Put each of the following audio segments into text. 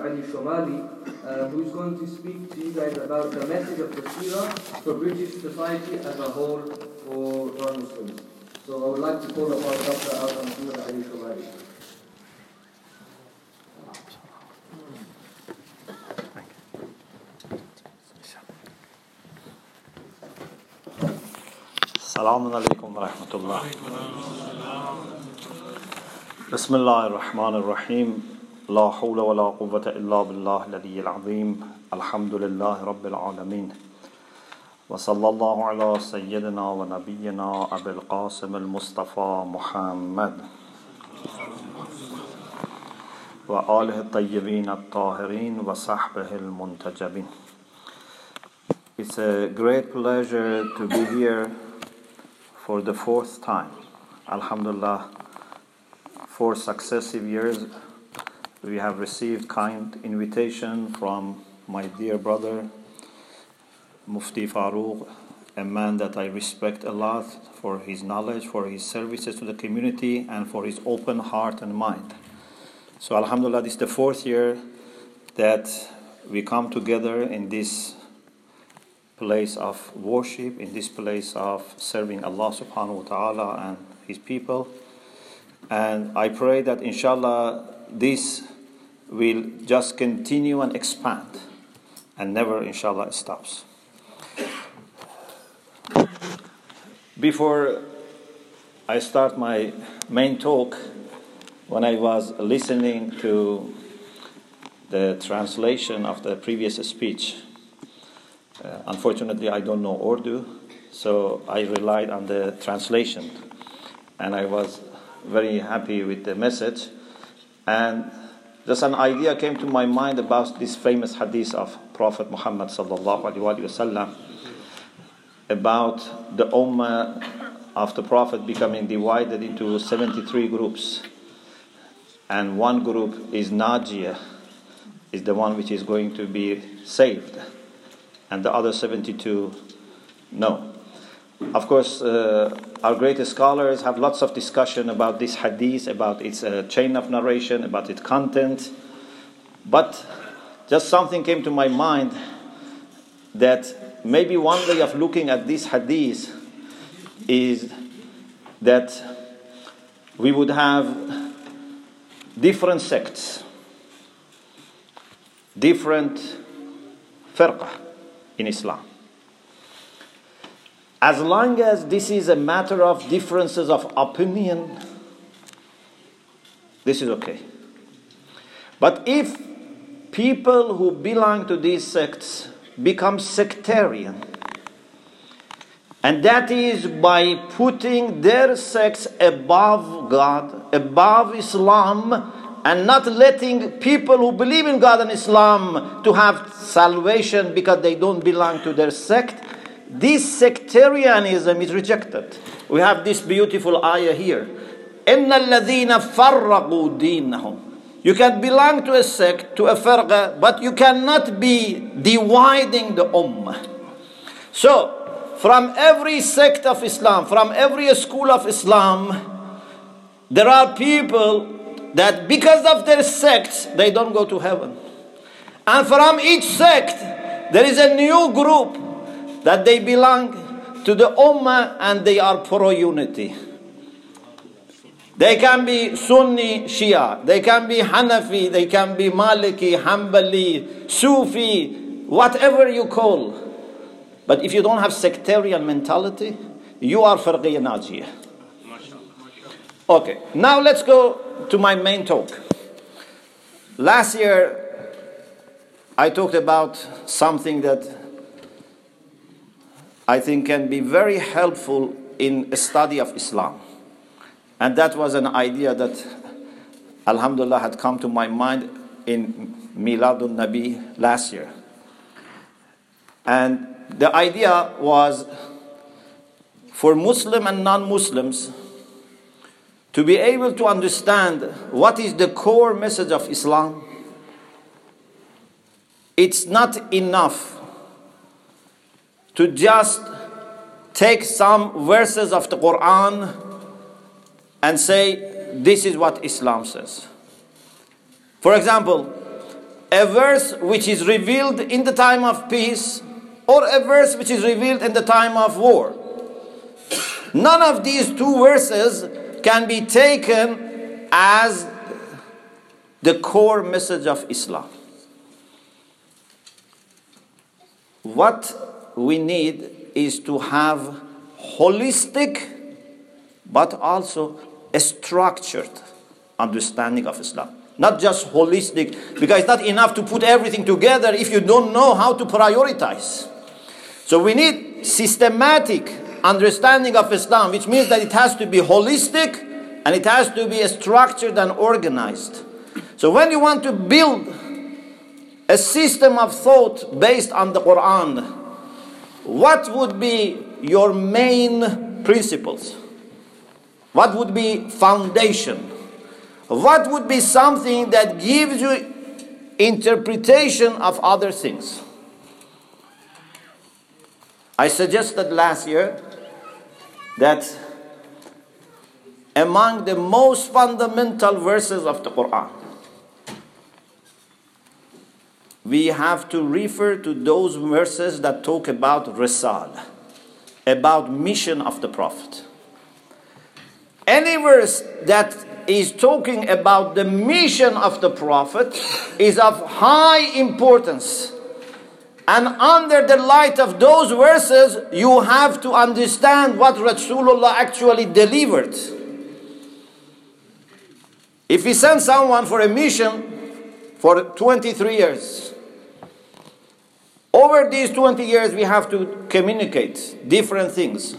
Ali Shomali, uh, who is going to speak to you guys about the message of the Seerah for British society as a whole for non-Muslims. So I would like to call upon Dr. Al Muhammad Ali Shomali. السلام عليكم ورحمة الله بسم الله الرحمن الرحيم لا حول ولا قوة إلا بالله الذي العظيم الحمد لله رب العالمين وصلى الله على سيدنا ونبينا أبي القاسم المصطفى محمد وآله الطيبين الطاهرين وصحبه المنتجبين It's a great pleasure to be here for the fourth time. Alhamdulillah, four successive years we have received kind invitation from my dear brother Mufti Farooq, a man that I respect a lot for his knowledge, for his services to the community, and for his open heart and mind. So, Alhamdulillah, this is the fourth year that we come together in this place of worship, in this place of serving Allah subhanahu wa ta'ala and His people. And I pray that inshallah this will just continue and expand and never inshallah stops. Before I start my main talk, when I was listening to the translation of the previous speech, uh, unfortunately, I don't know Urdu, so I relied on the translation. And I was very happy with the message. And just an idea came to my mind about this famous hadith of Prophet Muhammad sallallahu about the ummah of the Prophet becoming divided into 73 groups. And one group is Najiyah, is the one which is going to be saved and the other 72 no. Of course, uh, our greatest scholars have lots of discussion about this hadith, about its uh, chain of narration, about its content. But just something came to my mind that maybe one way of looking at this hadith is that we would have different sects, different firqah in Islam. As long as this is a matter of differences of opinion, this is okay. But if people who belong to these sects become sectarian, and that is by putting their sects above God, above Islam, and not letting people who believe in God and Islam to have salvation because they don't belong to their sect, this sectarianism is rejected. We have this beautiful ayah here. إِنَّ الَّذِينَ فَرَّقُوا دِينَهُمْ You can belong to a sect, to a farqa, but you cannot be dividing the ummah. So, from every sect of Islam, from every school of Islam, there are people that because of their sects, they don't go to heaven. And from each sect, there is a new group that they belong to the Ummah and they are pro unity. They can be Sunni Shia, they can be Hanafi, they can be Maliki, Hanbali, Sufi, whatever you call. But if you don't have sectarian mentality, you are Farqiyya Najiyah. Okay, now let's go to my main talk. Last year, I talked about something that I think can be very helpful in a study of Islam. And that was an idea that, Alhamdulillah, had come to my mind in Miladun Nabi last year. And the idea was for Muslim and non Muslims to be able to understand what is the core message of Islam, it's not enough to just take some verses of the Quran and say, this is what Islam says. For example, a verse which is revealed in the time of peace or a verse which is revealed in the time of war. None of these two verses can be taken as the core message of Islam. What we need is to have holistic but also a structured understanding of Islam. Not just holistic, because it's not enough to put everything together if you don't know how to prioritize. So we need systematic understanding of Islam, which means that it has to be holistic and it has to be structured and organized. So when you want to build a system of thought based on the Quran, what would be your main principles? What would be foundation? What would be something that gives you interpretation of other things? I suggested last year that among the most fundamental verses of the Quran, we have to refer to those verses that talk about Risal, about mission of the Prophet. Any verse that is talking about the mission of the Prophet is of high importance. And under the light of those verses, you have to understand what Rasulullah actually delivered. If we send someone for a mission for 23 years, over these 20 years, we have to communicate different things.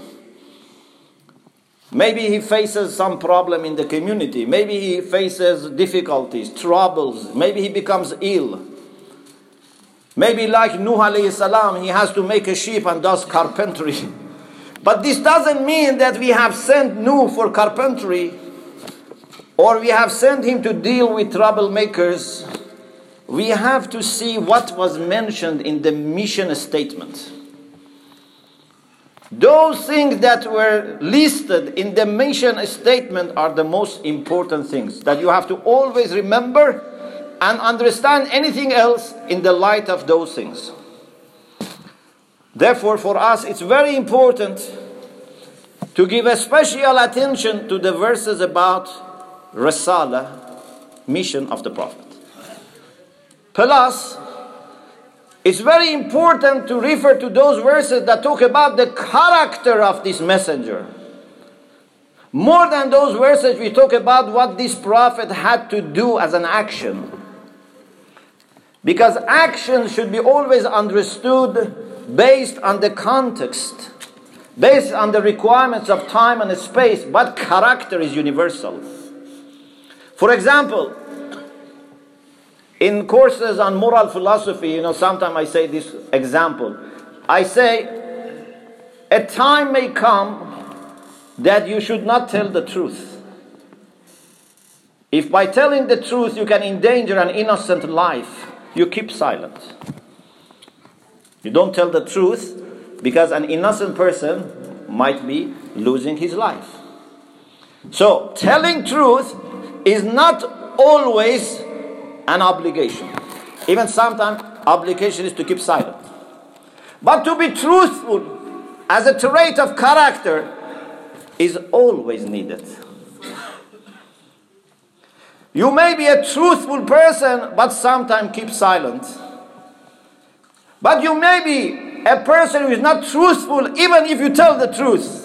Maybe he faces some problem in the community. Maybe he faces difficulties, troubles. Maybe he becomes ill. Maybe like Nuh alayhi salam, he has to make a ship and does carpentry. But this doesn't mean that we have sent Nuh for carpentry or we have sent him to deal with troublemakers. We have to see what was mentioned in the mission statement. Those things that were listed in the mission statement are the most important things that you have to always remember and understand anything else in the light of those things. Therefore, for us, it's very important to give a special attention to the verses about Rasala, mission of the Prophet. Plus, it's very important to refer to those verses that talk about the character of this messenger. More than those verses, we talk about what this prophet had to do as an action. Because action should be always understood based on the context, based on the requirements of time and space, but character is universal. For example, in courses on moral philosophy, you know, sometimes I say this example. I say, a time may come that you should not tell the truth. If by telling the truth you can endanger an innocent life, you keep silent. You don't tell the truth because an innocent person might be losing his life. So, telling truth is not always an obligation. Even sometimes, obligation is to keep silent. But to be truthful as a trait of character is always needed. You may be a truthful person, but sometimes keep silent. But you may be a person who is not truthful, even if you tell the truth.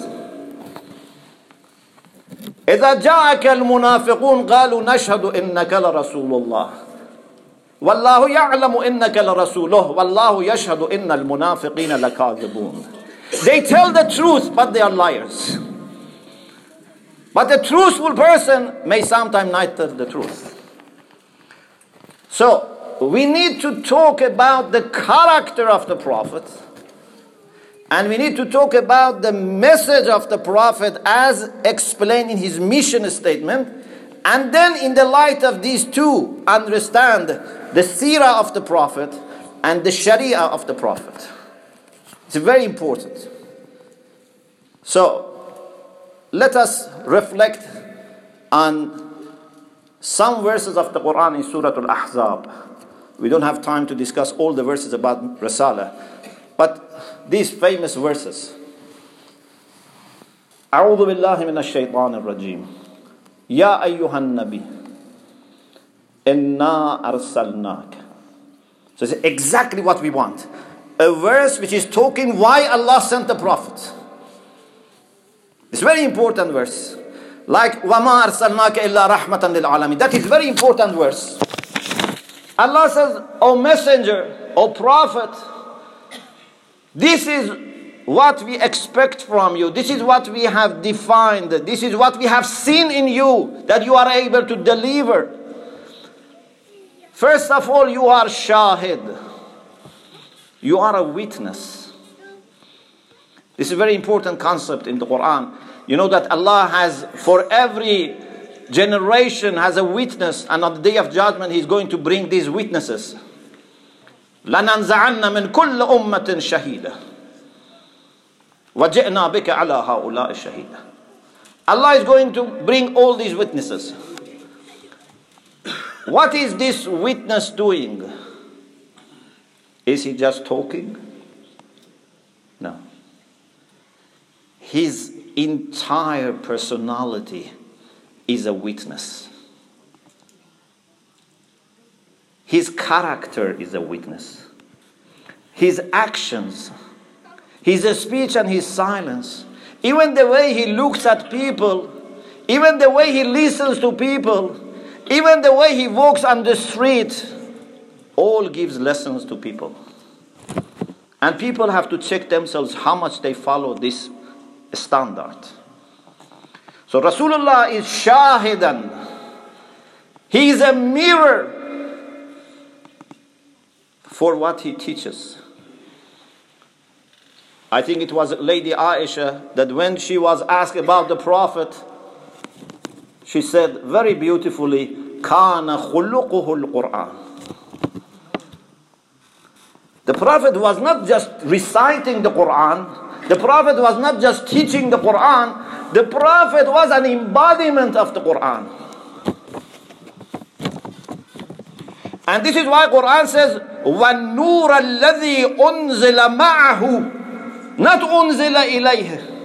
إذا جاءك المنافقون قالوا نشهد إنك لرسول الله Wallahu ya'lamu innaka rasuluh. Wallahu yashhadu innal munafiqina lakazibun. They tell the truth, but they are liars. But a truthful person may sometimes not tell the truth. So, we need to talk about the character of the Prophet. And we need to talk about the message of the Prophet as explained in his mission statement. And then, in the light of these two, understand the seerah of the Prophet and the sharia of the Prophet. It's very important. So, let us reflect on some verses of the Quran in Surah Al Ahzab. We don't have time to discuss all the verses about Risala. But these famous verses. أعوذ بالله من الشيطان الرجيم يا أيها النبي إنا أرسلناك So it's exactly what we want. A verse which is talking why Allah sent the Prophet. It's a very important verse. Like وَمَا أَرْسَلْنَاكَ إِلَّا رَحْمَةً لِلْعَالَمِينَ That is very important verse. Allah says, O messenger, O prophet, this is what we expect from you. This is what we have defined. This is what we have seen in you that you are able to deliver. First of all, you are shahid. You are a witness. This is a very important concept in the Quran. You know that Allah has, for every generation, has a witness, and on the day of judgment, He's going to bring these witnesses. لننزعن من كل أمة شهيدة وجئنا بك على هؤلاء الشهيدة Allah is going to bring all these witnesses. What is this witness doing? Is he just talking? No. His entire personality is a witness. His character is a witness. His actions, his speech and his silence, even the way he looks at people, even the way he listens to people, even the way he walks on the street, all gives lessons to people. And people have to check themselves how much they follow this standard. So Rasulullah is shahidan. He is a mirror for what he teaches. I think it was Lady Aisha that when she was asked about the Prophet, she said very beautifully, Kana khuluquhu al-Quran. The Prophet was not just reciting the Quran, the Prophet was not just teaching the Quran, the Prophet was an embodiment of the Quran. And this is why Quran says, وَالنُّورَ الَّذِي أُنزِلَ مَعَهُ not unzila ilayhi.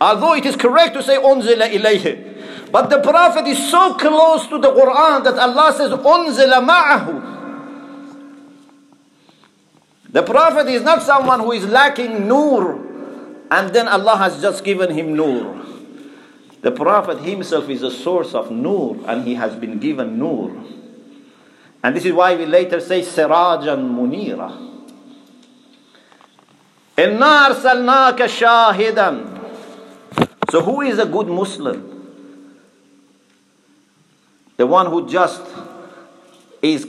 Although it is correct to say unzila ilayhi. But the Prophet is so close to the Quran that Allah says unzila ma'ahu. The Prophet is not someone who is lacking nur and then Allah has just given him nur. The Prophet himself is a source of nur and he has been given nur. And this is why we later say Sirajan Munira. إِنَّا أَرْسَلْنَاكَ شَاهِدًا So who is a good Muslim? The one who just is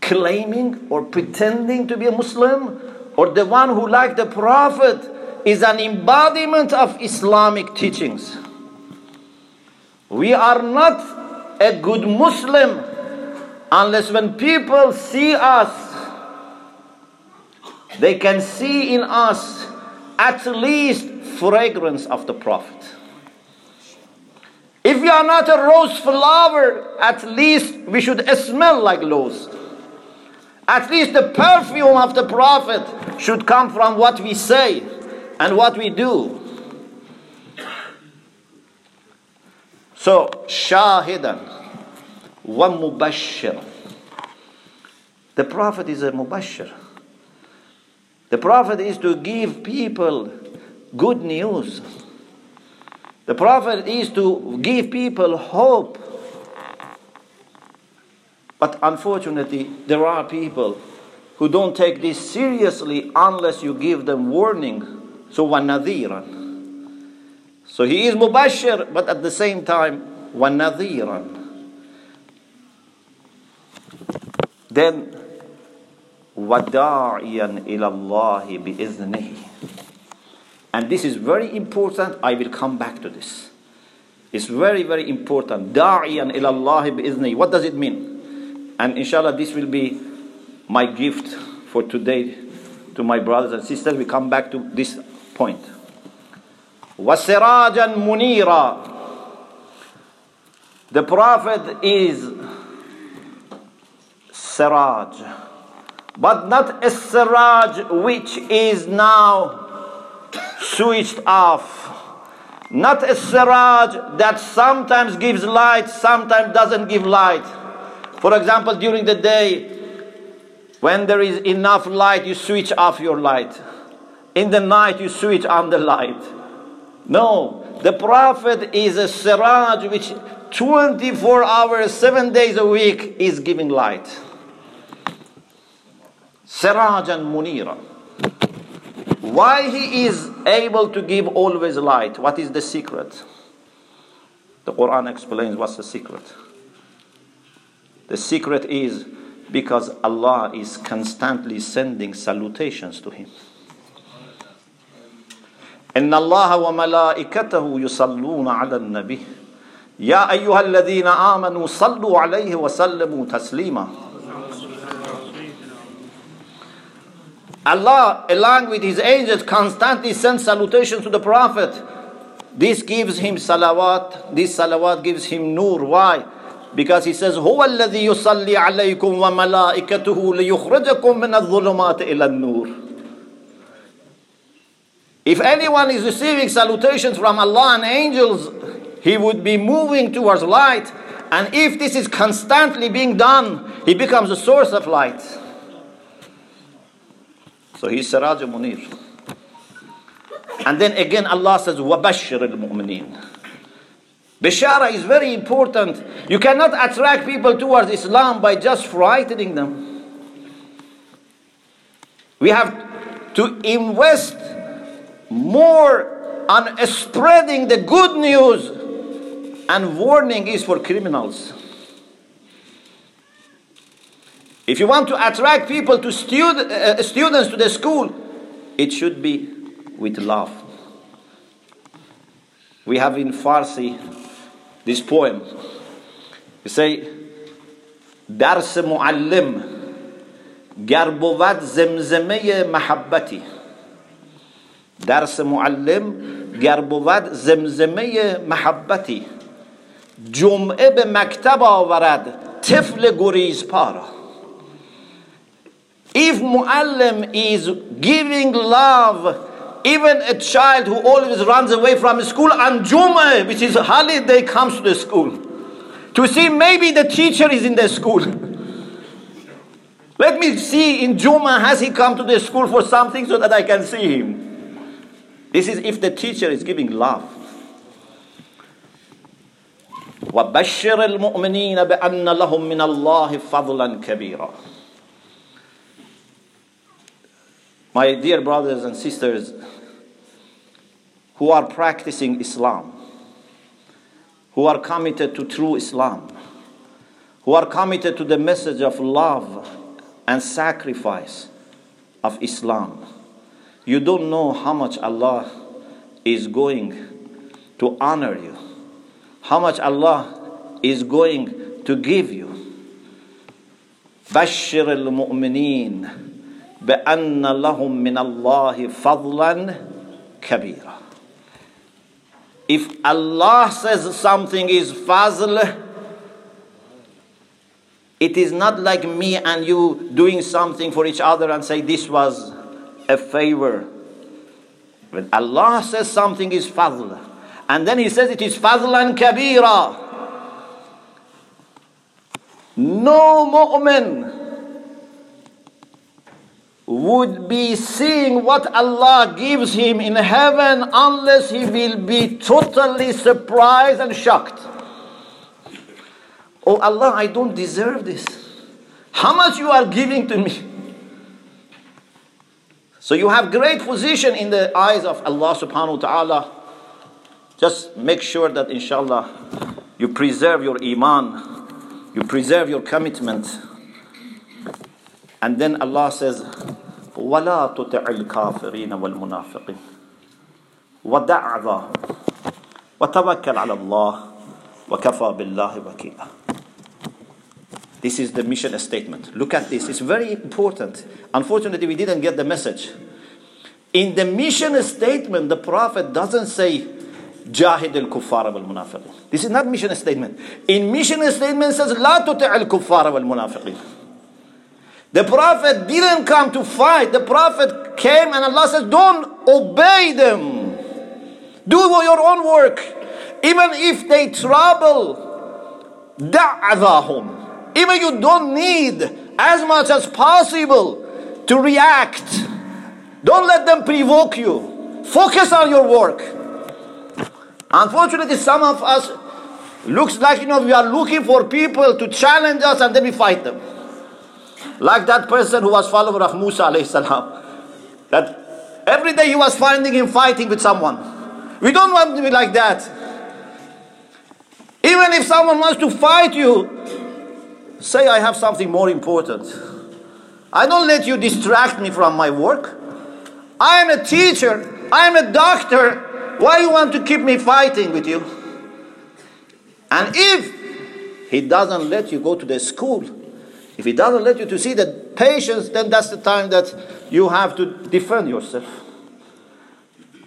claiming or pretending to be a Muslim? Or the one who, like the Prophet, is an embodiment of Islamic teachings? We are not a good Muslim Unless when people see us, they can see in us at least fragrance of the prophet. If you are not a rose flower, at least we should smell like rose. At least the perfume of the prophet should come from what we say and what we do. So, shahidan wa mubashir. The prophet is a mubashir. The Prophet is to give people good news. The Prophet is to give people hope. But unfortunately, there are people who don't take this seriously unless you give them warning. So, وَنَذِيرًا So he is mubashir, but at the same time, وَنَذِيرًا Then, وَدَاعِيًا إِلَى اللَّهِ بِإِذْنِهِ And this is very important. I will come back to this. It's very, very important. دَاعِيًا إِلَى اللَّهِ بِإِذْنِهِ What does it mean? And inshallah, this will be my gift for today to my brothers and sisters. We come back to this point. وَسِرَاجًا مُنِيرًا The Prophet is siraj. But not a siraj which is now switched off. Not a siraj that sometimes gives light, sometimes doesn't give light. For example, during the day, when there is enough light, you switch off your light. In the night, you switch on the light. No, the Prophet is a siraj which 24 hours, 7 days a week is giving light. Sirajan Munira. Why he is able to give always light? What is the secret? The Quran explains what's the secret. The secret is because Allah is constantly sending salutations to him. إن الله وملائكته يصلون على النبي يا أيها الذين آمنوا صلوا عليه وسلموا تسليما Allah, along with His angels, constantly sends salutations to the Prophet. This gives him salawat. This salawat gives him nur. Why? Because he says, هو الذي يصلي عليكم وملائكته ليخرجكم من الظلمات إلى النور. If anyone is receiving salutations from Allah and angels, he would be moving towards light. And if this is constantly being done, he becomes a source of light. So he's Siraj Munir. And then again Allah says, وَبَشِّرِ الْمُؤْمِنِينَ Bishara is very important. You cannot attract people towards Islam by just frightening them. We have to invest more on spreading the good news, and warning is for criminals. If you want to attract people to stud- uh, students to the school, it should be with love. We have in Farsi this poem. You say, درس معلم گر بود زمزمه محبتی درس معلم گر بود زمزمه محبتی جمعه به مکتب آورد طفل گریز پارا if muallim is giving love even a child who always runs away from school on Jummah, which is a holiday, comes to the school to see maybe the teacher is in the school. Let me see in Jummah, has he come to the school for something so that I can see him? This is if the teacher is giving love. وبشر المؤمنين بأن لهم من الله فضلا كبيرا My dear brothers and sisters who are practicing Islam, who are committed to true Islam, who are committed to the message of love and sacrifice of Islam, you don't know how much Allah is going to honor you, how much Allah is going to give you. بشر المؤمنين بأن لهم من الله فضلا كبيرا If Allah says something is fazl, it is not like me and you doing something for each other and say this was a favor. When Allah says something is fazl, and then He says it is fazlan kabira. No mu'min would be seeing what Allah gives him in heaven unless he will be totally surprised and shocked. Oh Allah, I don't deserve this. How much you are giving to me? So you have great position in the eyes of Allah subhanahu wa ta'ala. Just make sure that inshallah you preserve your iman, you preserve your commitment. And then Allah says, ولا تطع الكافرين والمنافقين ودع ذا وتوكل على الله وكفى بالله وكيلا This is the mission statement. Look at this. It's very important. Unfortunately, we didn't get the message. In the mission statement, the Prophet doesn't say, جاهد الكفار والمنافقين. This is not mission statement. In mission statement says, لا تطع الكفار والمنافقين. The Prophet didn't come to fight. The Prophet came and Allah says, Don't obey them. Do your own work. Even if they trouble, da'adahum. Even you don't need as much as possible to react. Don't let them provoke you. Focus on your work. Unfortunately, some of us looks like you know we are looking for people to challenge us and then we fight them. Like that person who was follower of Musa alayhi salam. That every day he was finding him fighting with someone. We don't want to be like that. Even if someone wants to fight you, say I have something more important. I don't let you distract me from my work. I am a teacher. I am a doctor. Why you want to keep me fighting with you? And if he doesn't let you go to the school, if he doesn't let you to see that patients, then that's the time that you have to defend yourself.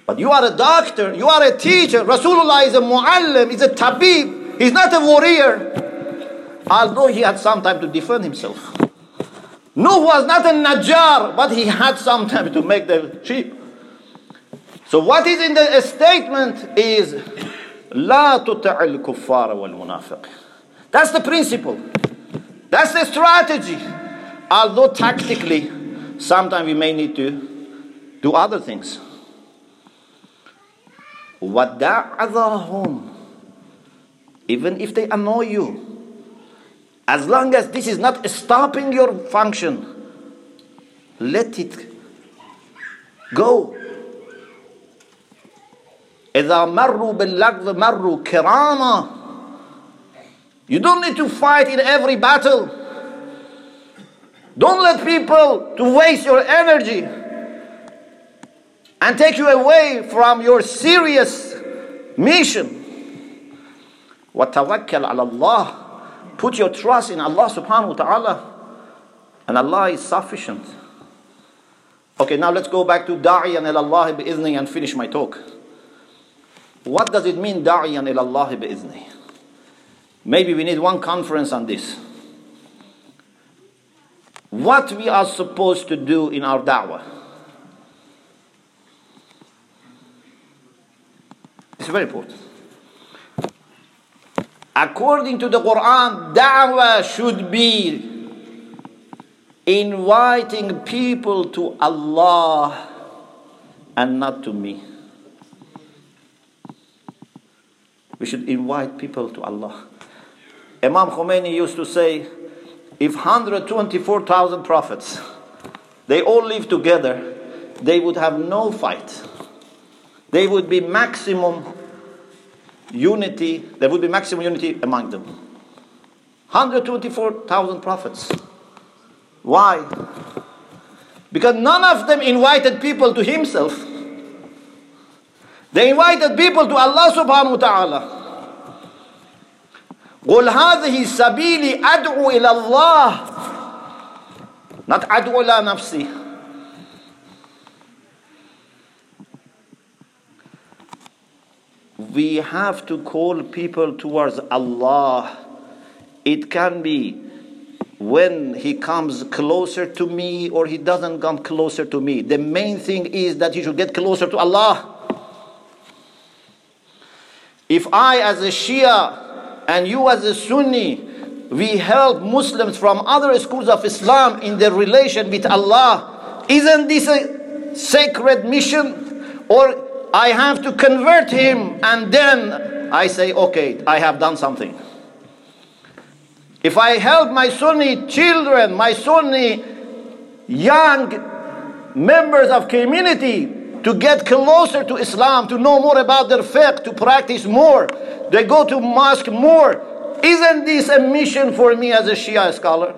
But you are a doctor, you are a teacher. Rasulullah is a mu'allim, he's a tabib, he's not a warrior. Although he had some time to defend himself. Nuh was not a najjar, but he had some time to make the sheep. So what is in the statement is لا تطع الكفار والمنافق. That's the principle. That's the strategy. Although tactically, sometimes we may need to do other things. وَدَعَذَهُمْ Even if they annoy you. As long as this is not stopping your function, let it go. إذا مروا باللغو مروا كراما You don't need to fight in every battle. Don't let people to waste your energy and take you away from your serious mission. وَتَوَكَّلْ عَلَى اللَّهِ Put your trust in Allah subhanahu wa ta'ala. And Allah is sufficient. Okay, now let's go back to da'iyan Allah bi'izni and finish my talk. What does it mean da'iyan Allah bi'izni? Maybe we need one conference on this. What we are supposed to do in our da'wah. It's very important. According to the Quran, da'wah should be inviting people to Allah and not to me. We should invite people to Allah. Imam Khomeini used to say, if 124,000 prophets, they all live together, they would have no fight they would be maximum unity, there would be maximum unity among them. 124,000 prophets. Why? Because none of them invited people to himself. They invited people to Allah subhanahu wa ta'ala. قل هذه سبيلي أدعو إلى الله not أدعو إلى نفسي we have to call people towards Allah. It can be when he comes closer to me or he doesn't come closer to me. The main thing is that he should get closer to Allah. If I, as a Shia, and you, as a Sunni, we help Muslims from other schools of Islam in their relation with Allah, isn't this a sacred mission? Or I have to convert him, and then I say, okay, I have done something. If I help my Sunni children, my Sunni young members of community to get closer to Islam, to know more about their fiqh, to practice more, they go to mosque more. Isn't this a mission for me as a Shia scholar?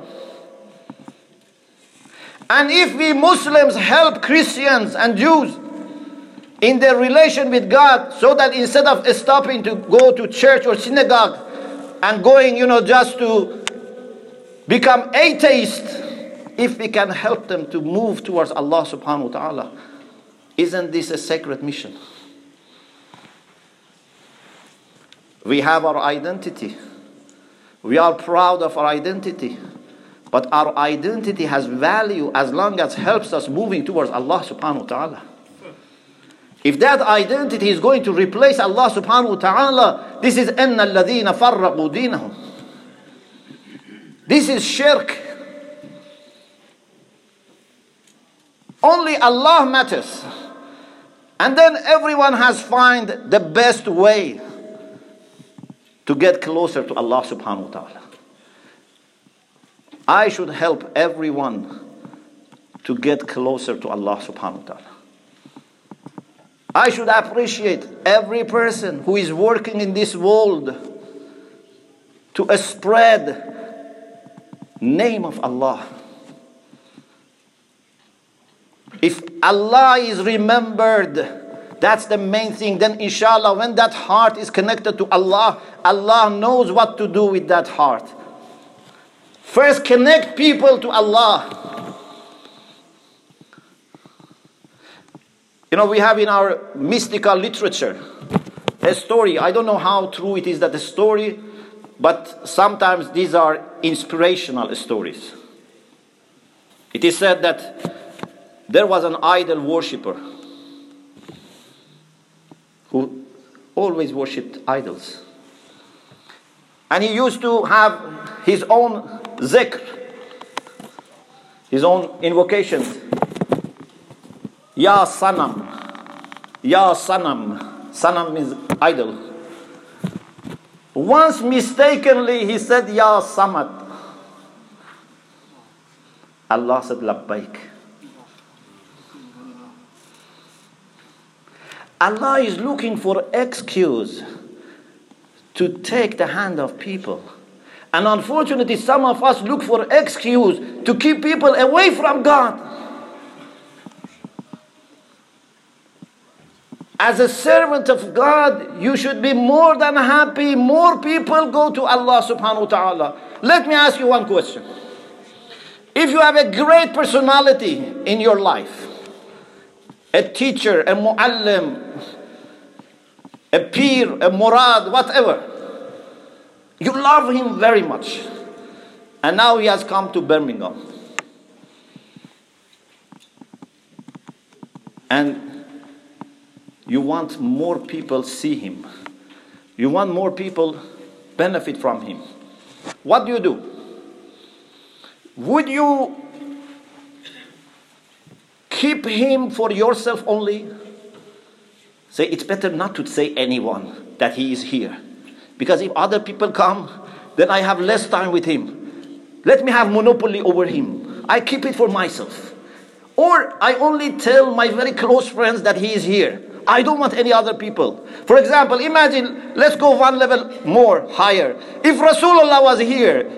And if we Muslims help Christians and Jews in their relation with God so that instead of stopping to go to church or synagogue and going, you know, just to become atheist, if we can help them to move towards Allah subhanahu wa ta'ala, isn't this a sacred mission? We have our identity. We are proud of our identity. But our identity has value as long as helps us moving towards Allah subhanahu wa ta'ala. If that identity is going to replace Allah subhanahu wa ta'ala, this is أَنَّ الَّذِينَ فَرَّقُوا دِينَهُم. This is shirk. Only Allah matters. And then everyone has find the best way to get closer to Allah subhanahu wa ta'ala. I should help everyone to get closer to Allah subhanahu wa ta'ala. I should appreciate every person who is working in this world to spread name of Allah. If Allah is remembered, that's the main thing. Then, inshallah, when that heart is connected to Allah, Allah knows what to do with that heart. First, connect people to Allah. You know, we have in our mystical literature a story. I don't know how true it is that the story, but sometimes these are inspirational stories. It is said that there was an idol worshipper who always worshipped idols. And he used to have his own zikr, his own invocations. Ya Sanam, Ya Sanam. Sanam means idol. Once mistakenly he said Ya Samad. Allah said Labbaik. Allah is looking for excuse to take the hand of people. And unfortunately, some of us look for excuse to keep people away from God. As a servant of God, you should be more than happy. More people go to Allah subhanahu wa ta'ala. Let me ask you one question. If you have a great personality in your life, a teacher, a muallim, a peer, a murad, whatever, you love him very much. And now he has come to Birmingham. And you want more people see him. You want more people benefit from him. What do you do? Would you keep him for yourself only? Say it's better not to say anyone that he is here. Because if other people come, then I have less time with him. Let me have monopoly over him. I keep it for myself. Or I only tell my very close friends that he is here. I don't want any other people. For example, imagine, let's go one level more higher. If Rasulullah was here,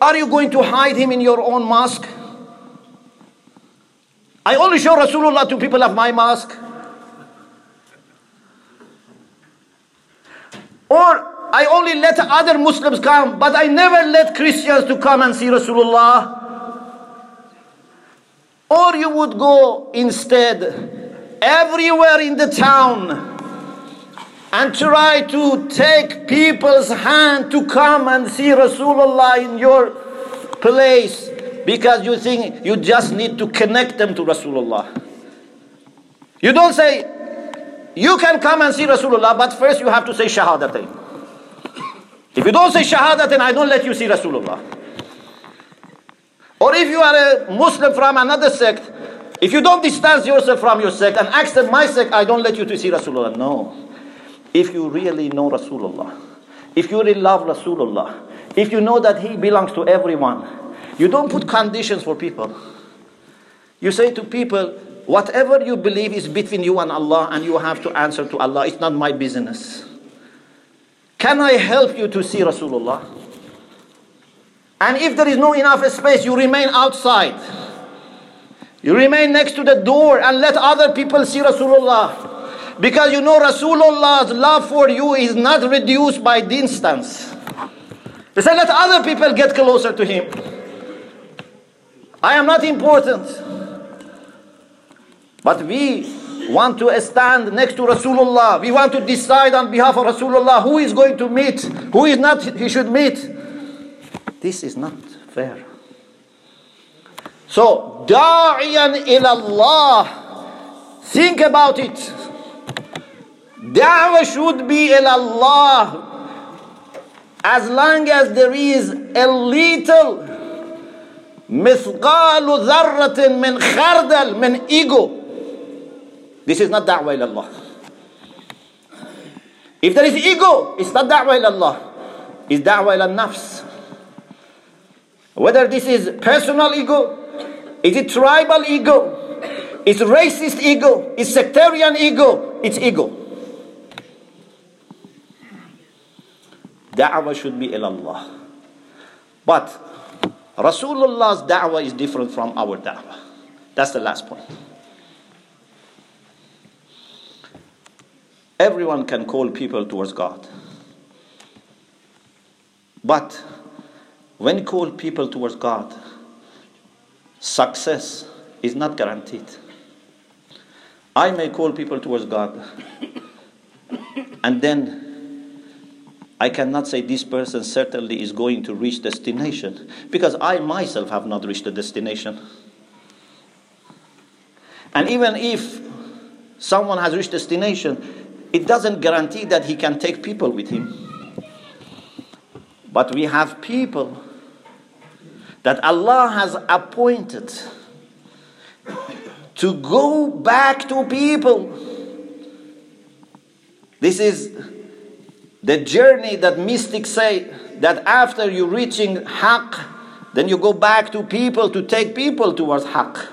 are you going to hide him in your own mosque? I only show Rasulullah to people of my mosque. Or I only let other Muslims come, but I never let Christians to come and see Rasulullah. Or you would go instead everywhere in the town and try to take people's hand to come and see Rasulullah in your place because you think you just need to connect them to Rasulullah. You don't say, you can come and see Rasulullah, but first you have to say Shahadatain. If you don't say Shahadatain, I don't let you see Rasulullah. Or if you are a Muslim from another sect, if you don't distance yourself from your sect and accept my sect, I don't let you to see Rasulullah. No. If you really know Rasulullah, if you really love Rasulullah, if you know that he belongs to everyone, you don't put conditions for people. You say to people, whatever you believe is between you and Allah, and you have to answer to Allah. It's not my business. Can I help you to see Rasulullah? And if there is no enough space, you remain outside. You remain next to the door and let other people see Rasulullah. Because you know Rasulullah's love for you is not reduced by distance. They say, let other people get closer to him. I am not important. But we want to stand next to Rasulullah. We want to decide on behalf of Rasulullah who is going to meet, who is not he should meet. This is not fair. So, da'iyan ilallah. Think about it. Da'wah should be ilallah. As long as there is a little مثقال ذرة من خردل من ego. This is not da'wah ilallah. If there is ego, it's not da'wah ilallah. It's da'wah ilal nafs. Whether this is personal ego, is it tribal ego, is racist ego, is sectarian ego, it's ego. Da'wah should be ilallah. But Rasulullah's da'wah is different from our da'wah. That's the last point. Everyone can call people towards God. But when you call people towards God, success is not guaranteed. I may call people towards God, and then I cannot say this person certainly is going to reach destination because I myself have not reached the destination. And even if someone has reached destination, it doesn't guarantee that he can take people with him. But we have people that Allah has appointed to go back to people. This is the journey that mystics say that after you reaching haqq, then you go back to people to take people towards haqq.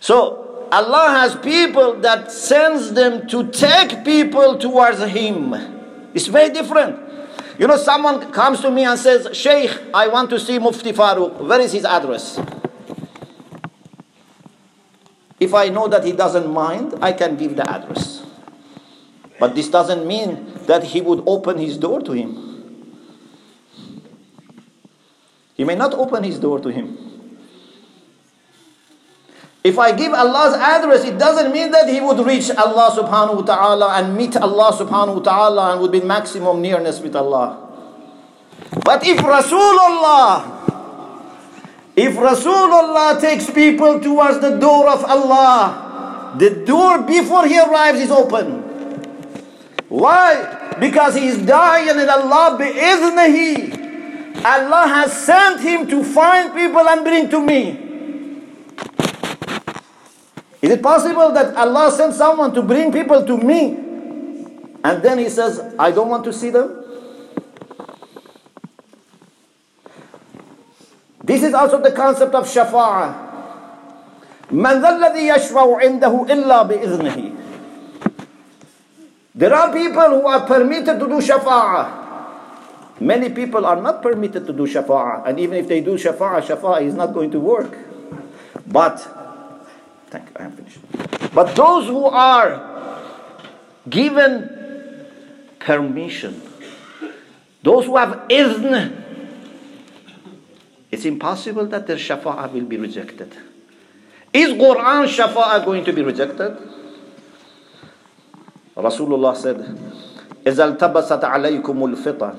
So Allah has people that sends them to take people towards Him. It's very different. You know, someone comes to me and says, Sheikh, I want to see Mufti Farooq. Where is his address? If I know that he doesn't mind, I can give the address. But this doesn't mean that he would open his door to him. He may not open his door to him. If I give Allah's address, it doesn't mean that he would reach Allah subhanahu wa ta'ala and meet Allah subhanahu wa ta'ala and would be maximum nearness with Allah. But if Rasulullah, if Rasulullah takes people towards the door of Allah, the door before he arrives is open. Why? Because he is da'iyan ila Allah bi'iznihi. Allah has sent him to find people and bring to me. Is it possible that Allah sent someone to bring people to me and then he says, I don't want to see them? This is also the concept of shafa'ah. Man الذي يشفع عنده إلا بإذنه there are people who are permitted to do shafa'ah. Many people are not permitted to do shafa'ah. And even if they do shafa'ah, shafa'ah is not going to work. But Thank you. I am finished. But those who are given permission, those who have izn, it's impossible that their shafa'ah will be rejected. Is Quran shafa'ah going to be rejected? Rasulullah said, إذا التبست عليكم الفتن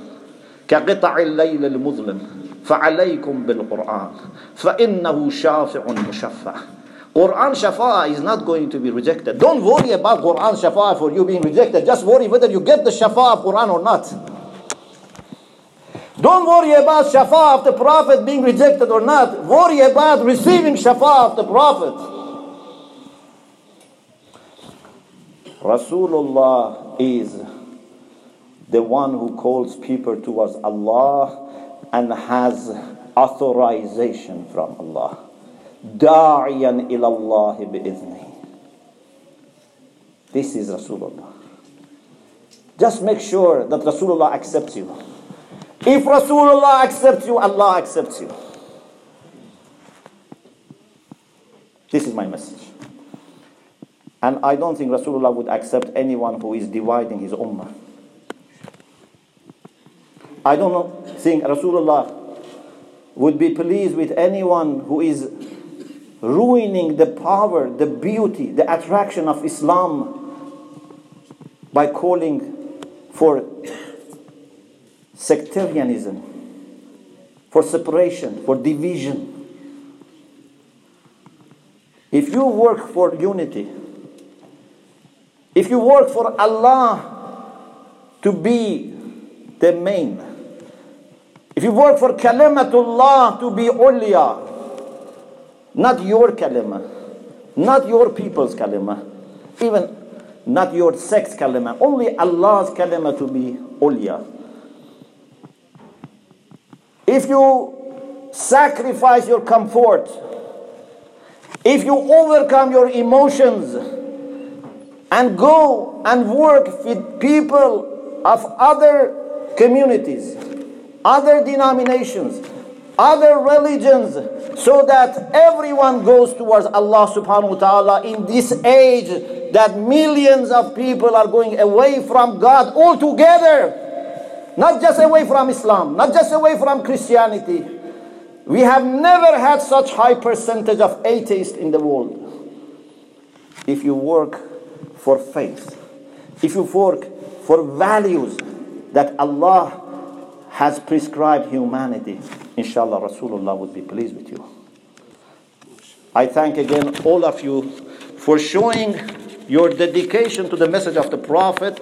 كقطع الليل المظلم فعليكم بالقرآن فإنه شافع مشفع Quran Shafa'a is not going to be rejected. Don't worry about Quran Shafa'a for you being rejected. Just worry whether you get the Shafa'a of Quran or not. Don't worry about Shafa'a of the Prophet being rejected or not. Worry about receiving Shafa'a of the Prophet. Rasulullah is the one who calls people towards Allah and has authorization from Allah. Da'iyan ilallahi bi'idhni. This is Rasulullah. Just make sure that Rasulullah accepts you. If Rasulullah accepts you, Allah accepts you. This is my message. And I don't think Rasulullah would accept anyone who is dividing his ummah. I don't think Rasulullah would be pleased with anyone who is ruining the power, the beauty, the attraction of Islam by calling for sectarianism, for separation, for division. If you work for unity, if you work for Allah to be the main, if you work for kalimatullah to be ulya, not your kalima, not your people's kalima, even not your sex kalima, only Allah's kalima to be ulya. If you sacrifice your comfort, if you overcome your emotions and go and work with people of other communities, other denominations, other religions, so that everyone goes towards Allah subhanahu wa ta'ala in this age that millions of people are going away from God altogether. Not just away from Islam, not just away from Christianity. We have never had such high percentage of atheists in the world. If you work for faith, if you work for values that Allah has prescribed humanity, inshallah Rasulullah would be pleased with you. I thank again all of you for showing your dedication to the message of the Prophet,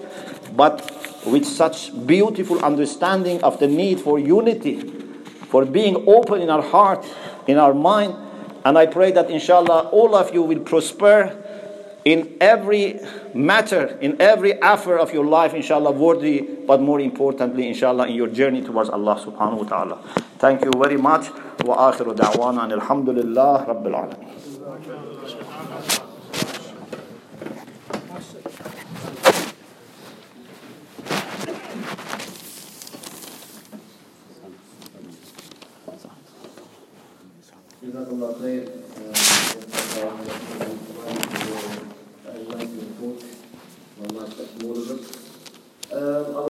but with such beautiful understanding of the need for unity, for being open in our heart, in our mind. And I pray that inshallah all of you will prosper in every matter, in every affair of your life, inshallah, worthy, but more importantly, inshallah, in your journey towards Allah subhanahu wa ta'ala. Thank you very much. Wa akhiru da'wana and alhamdulillah rabbil alamin. en laat het het mogelijk. Ehm,